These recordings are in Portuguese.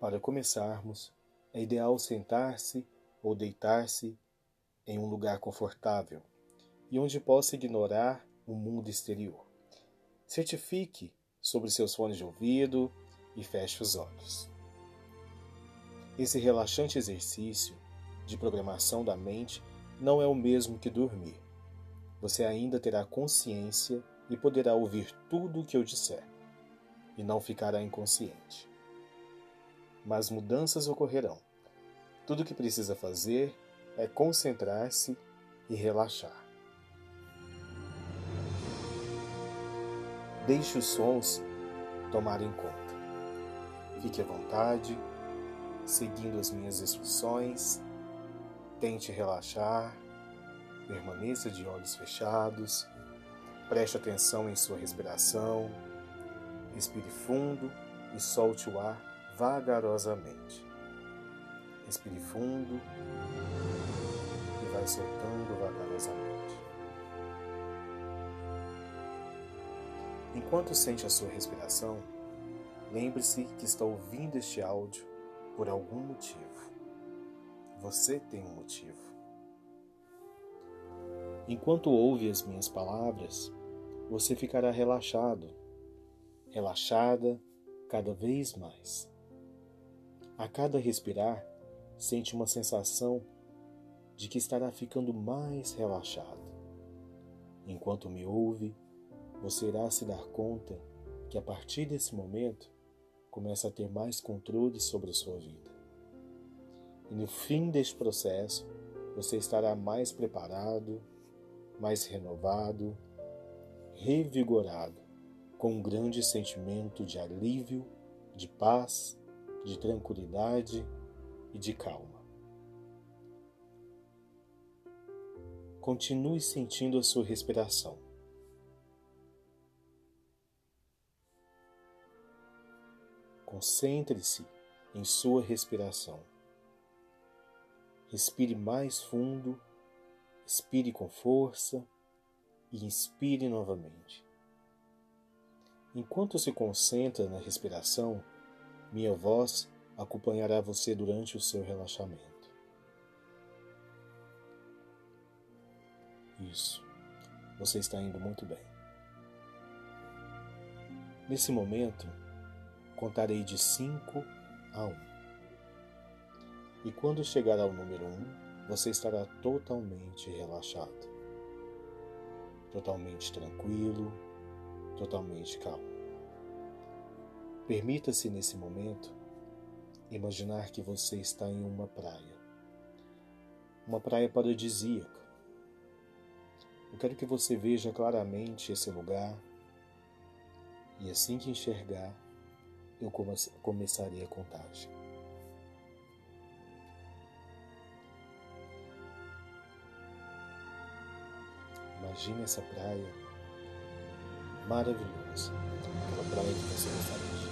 Para começarmos, é ideal sentar-se ou deitar-se em um lugar confortável e onde possa ignorar o mundo exterior. Certifique sobre seus fones de ouvido e feche os olhos. Esse relaxante exercício de programação da mente não é o mesmo que dormir. Você ainda terá consciência e poderá ouvir tudo o que eu disser, e não ficará inconsciente mas mudanças ocorrerão. Tudo o que precisa fazer é concentrar-se e relaxar. Deixe os sons tomarem conta. Fique à vontade, seguindo as minhas instruções. Tente relaxar, permaneça de olhos fechados, preste atenção em sua respiração, respire fundo e solte o ar vagarosamente. Respire fundo e vai soltando vagarosamente. Enquanto sente a sua respiração, lembre-se que está ouvindo este áudio por algum motivo. Você tem um motivo. Enquanto ouve as minhas palavras, você ficará relaxado, relaxada cada vez mais. A cada respirar, sente uma sensação de que estará ficando mais relaxado. Enquanto me ouve, você irá se dar conta que a partir desse momento começa a ter mais controle sobre a sua vida. E no fim deste processo, você estará mais preparado, mais renovado, revigorado, com um grande sentimento de alívio, de paz de tranquilidade e de calma. Continue sentindo a sua respiração. Concentre-se em sua respiração. Respire mais fundo, expire com força e inspire novamente. Enquanto se concentra na respiração, minha voz acompanhará você durante o seu relaxamento. Isso. Você está indo muito bem. Nesse momento, contarei de 5 a 1. Um. E quando chegar ao número 1, um, você estará totalmente relaxado, totalmente tranquilo, totalmente calmo. Permita-se nesse momento imaginar que você está em uma praia, uma praia paradisíaca. Eu quero que você veja claramente esse lugar e assim que enxergar, eu come começarei a contagem. Imagine essa praia maravilhosa, aquela praia que você gostaria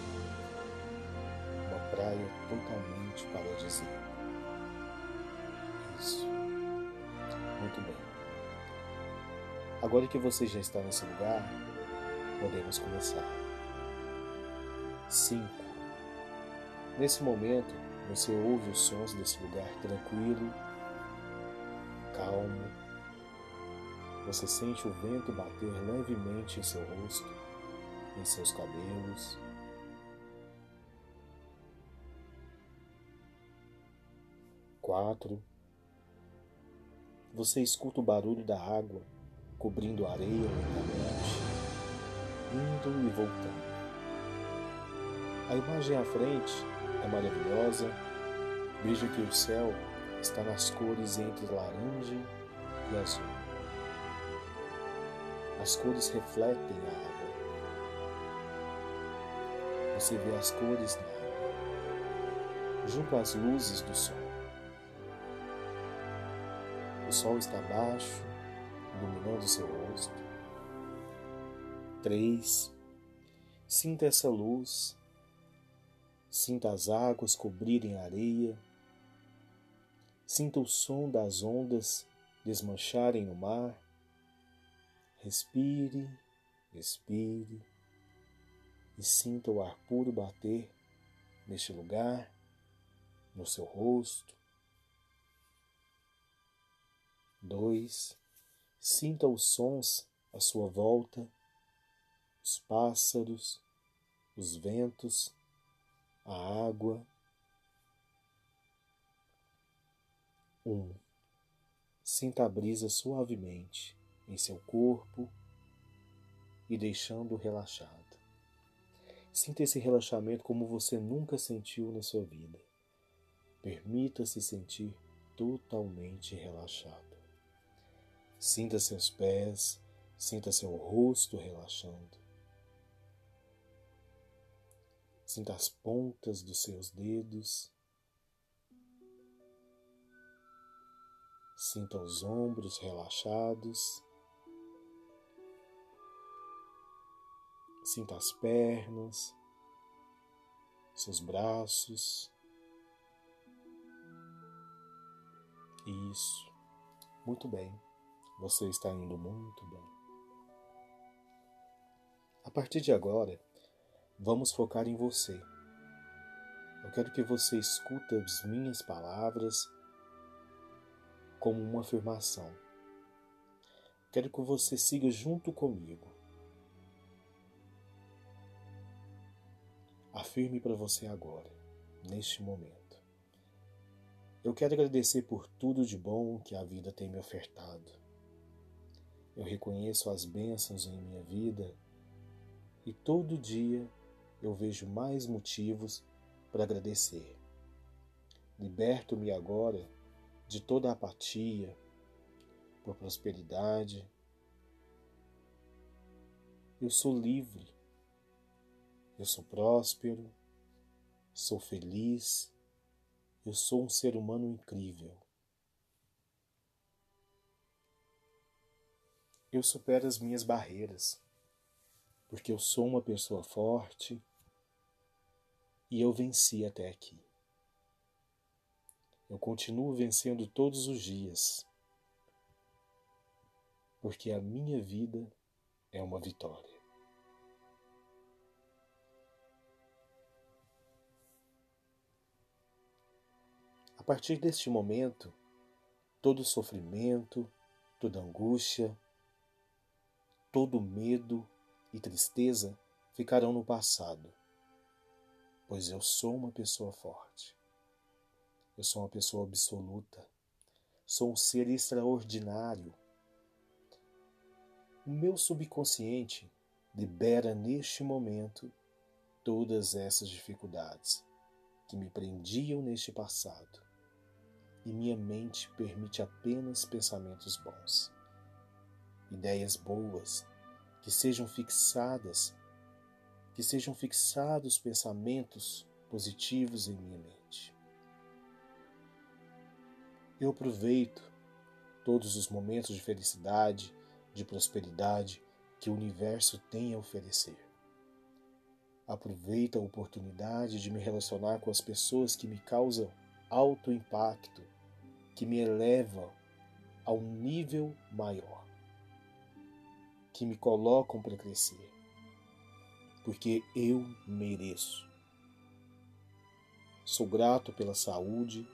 praia totalmente paradisíaca. Isso. Muito bem. Agora que você já está nesse lugar, podemos começar. 5. Nesse momento, você ouve os sons desse lugar tranquilo, calmo. Você sente o vento bater levemente em seu rosto, em seus cabelos quatro. Você escuta o barulho da água cobrindo a areia lentamente, indo e voltando. A imagem à frente é maravilhosa. Veja que o céu está nas cores entre laranja e azul. As cores refletem a água. Você vê as cores na água, junto às luzes do sol. O sol está baixo, iluminando seu rosto. 3. Sinta essa luz. Sinta as águas cobrirem a areia. Sinta o som das ondas desmancharem no mar. Respire, expire e sinta o ar puro bater neste lugar no seu rosto. Dois, sinta os sons à sua volta, os pássaros, os ventos, a água. Um, sinta a brisa suavemente em seu corpo e deixando relaxado. Sinta esse relaxamento como você nunca sentiu na sua vida. Permita-se sentir totalmente relaxado. Sinta seus pés, sinta seu rosto relaxando. Sinta as pontas dos seus dedos. Sinta os ombros relaxados. Sinta as pernas, seus braços. Isso. Muito bem. Você está indo muito bem. A partir de agora, vamos focar em você. Eu quero que você escuta as minhas palavras como uma afirmação. Quero que você siga junto comigo. Afirme para você agora, neste momento. Eu quero agradecer por tudo de bom que a vida tem me ofertado. Eu reconheço as bênçãos em minha vida e todo dia eu vejo mais motivos para agradecer. Liberto-me agora de toda apatia por prosperidade. Eu sou livre eu sou próspero, sou feliz, eu sou um ser humano incrível. Eu supero as minhas barreiras, porque eu sou uma pessoa forte e eu venci até aqui. Eu continuo vencendo todos os dias, porque a minha vida é uma vitória. partir deste momento, todo sofrimento, toda angústia, todo medo e tristeza ficarão no passado, pois eu sou uma pessoa forte. Eu sou uma pessoa absoluta. Sou um ser extraordinário. O meu subconsciente libera neste momento todas essas dificuldades que me prendiam neste passado e minha mente permite apenas pensamentos bons. Ideias boas, que sejam fixadas, que sejam fixados pensamentos positivos em minha mente. Eu aproveito todos os momentos de felicidade, de prosperidade que o universo tem a oferecer. Aproveito a oportunidade de me relacionar com as pessoas que me causam alto impacto que me eleva a um nível maior, que me colocam para crescer, porque eu mereço. Sou grato pela saúde,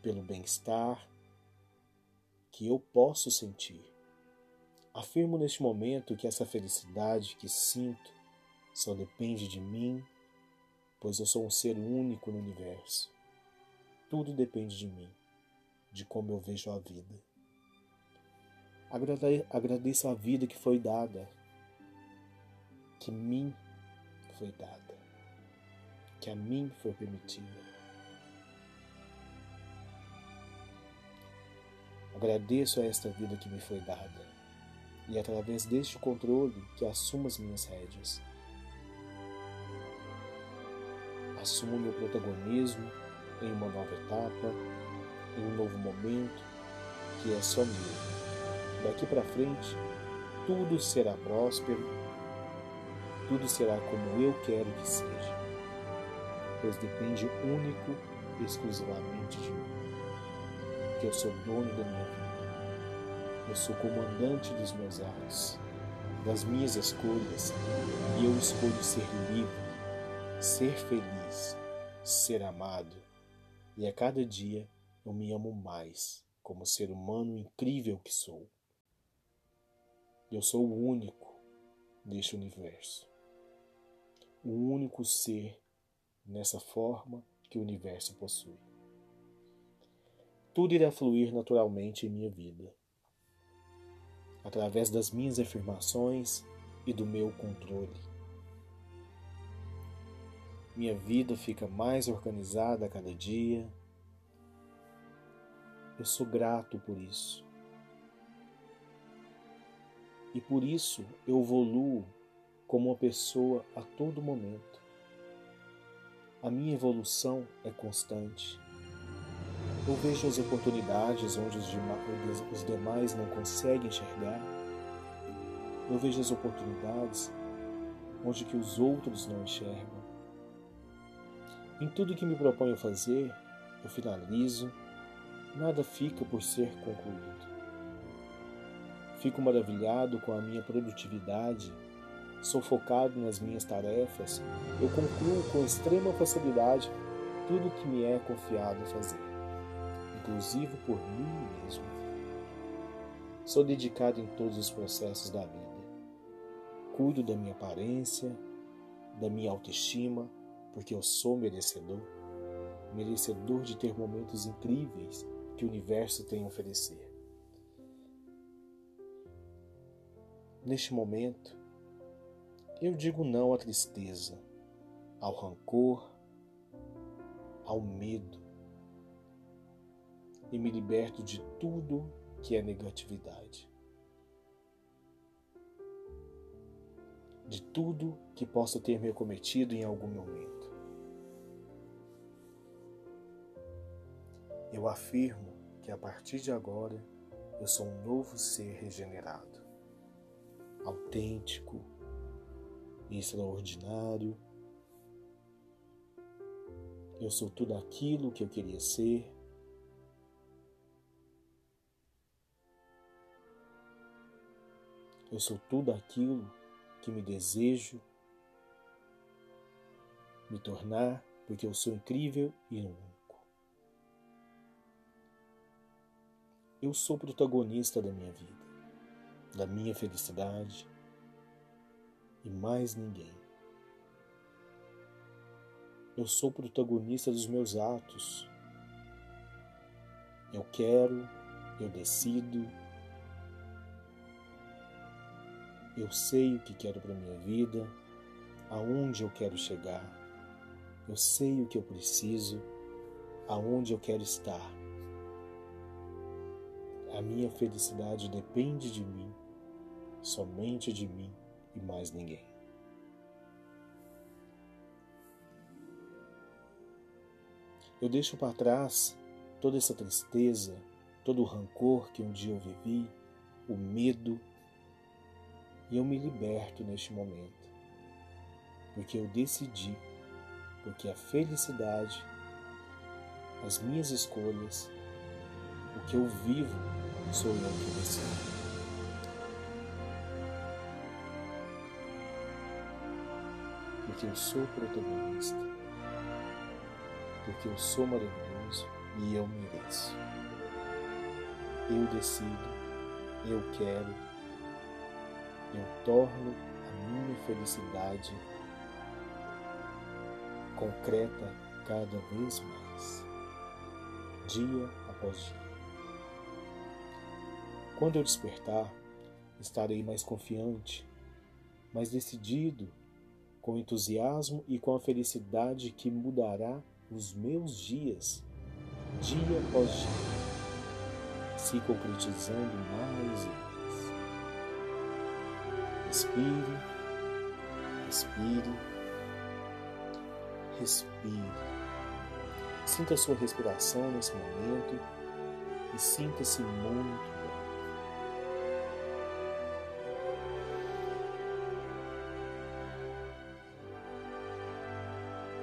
pelo bem-estar que eu posso sentir. Afirmo neste momento que essa felicidade que sinto só depende de mim, pois eu sou um ser único no universo. Tudo depende de mim de como eu vejo a vida. Agradeço a vida que foi dada, que mim foi dada, que a mim foi permitida. Agradeço a esta vida que me foi dada e através deste controle que assumo as minhas rédeas. Assumo meu protagonismo em uma nova etapa em um novo momento que é só meu. Daqui para frente, tudo será próspero, tudo será como eu quero que seja, pois depende único e exclusivamente de mim, que eu sou dono da minha vida. Eu sou comandante dos meus atos, das minhas escolhas, e eu escolho ser livre, ser feliz, ser amado e a cada dia eu me amo mais como ser humano incrível que sou. Eu sou o único deste universo, o único ser nessa forma que o universo possui. Tudo irá fluir naturalmente em minha vida, através das minhas afirmações e do meu controle. Minha vida fica mais organizada a cada dia. Eu sou grato por isso. E por isso eu evoluo como uma pessoa a todo momento. A minha evolução é constante. Eu vejo as oportunidades onde os demais não conseguem enxergar. Eu vejo as oportunidades onde que os outros não enxergam. Em tudo que me proponho fazer, eu finalizo, nada fica por ser concluído. Fico maravilhado com a minha produtividade, sou focado nas minhas tarefas, eu concluo com extrema facilidade tudo que me é confiado fazer, inclusive por mim mesmo. Sou dedicado em todos os processos da vida. Cuido da minha aparência, da minha autoestima, porque eu sou merecedor, merecedor de ter momentos incríveis que o universo tem a oferecer. Neste momento, eu digo não à tristeza, ao rancor, ao medo e me liberto de tudo que é negatividade. De tudo que possa ter me acometido em algum momento. Eu afirmo que a partir de agora eu sou um novo ser regenerado, autêntico e extraordinário. Eu sou tudo aquilo que eu queria ser. Eu sou tudo aquilo que me desejo me tornar, porque eu sou incrível e único. Eu sou protagonista da minha vida, da minha felicidade e mais ninguém. Eu sou protagonista dos meus atos. Eu quero, eu decido. Eu sei o que quero para minha vida, aonde eu quero chegar. Eu sei o que eu preciso, aonde eu quero estar. A minha felicidade depende de mim, somente de mim e mais ninguém. Eu deixo para trás toda essa tristeza, todo o rancor que um dia eu vivi, o medo, e eu me liberto neste momento, porque eu decidi, porque a felicidade, as minhas escolhas, o que eu vivo sou eu que decido. Porque eu sou protagonista. Porque eu sou maravilhoso e eu mereço. Eu decido, eu quero, eu torno a minha felicidade concreta cada vez mais, dia após dia. Quando eu despertar, estarei mais confiante, mais decidido, com entusiasmo e com a felicidade que mudará os meus dias, dia após dia, se concretizando mais e mais. Respire, respire, respire. Sinta a sua respiração nesse momento e sinta-se muito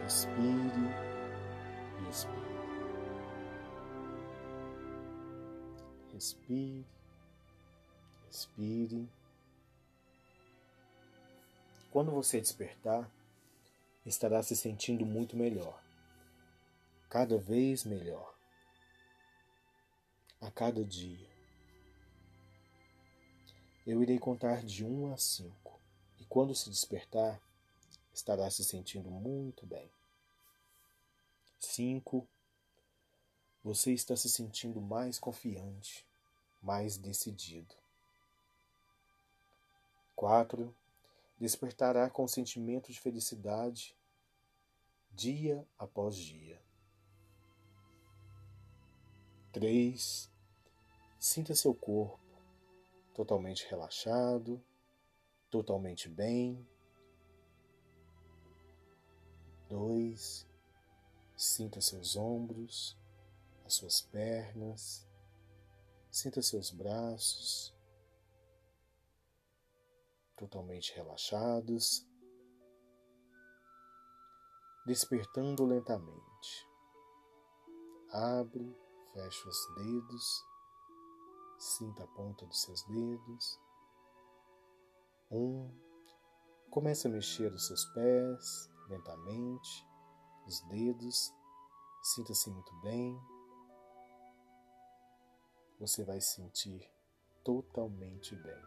Respire e expire. Respire, respire. Quando você despertar, estará se sentindo muito melhor. cada vez melhor, a cada dia. Eu irei contar de um a cinco, e quando se despertar, estará se sentindo muito bem. Cinco, você está se sentindo mais confiante, mais decidido. Quatro, despertará com sentimento de felicidade dia após dia. 3. Sinta seu corpo totalmente relaxado, totalmente bem. 2. Sinta seus ombros, as suas pernas, sinta seus braços. Totalmente relaxados. Despertando lentamente. Abre, fecha os dedos, sinta a ponta dos seus dedos. Um, comece a mexer os seus pés lentamente, os dedos, sinta-se muito bem. Você vai se sentir totalmente bem,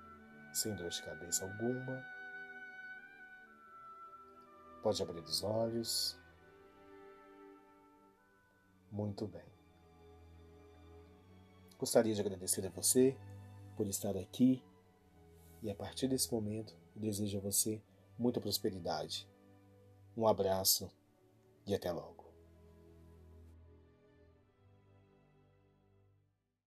sem dor de cabeça alguma Pode abrir os olhos. Muito bem. Gostaria de agradecer a você por estar aqui e a partir desse momento desejo a você muita prosperidade. Um abraço e até logo.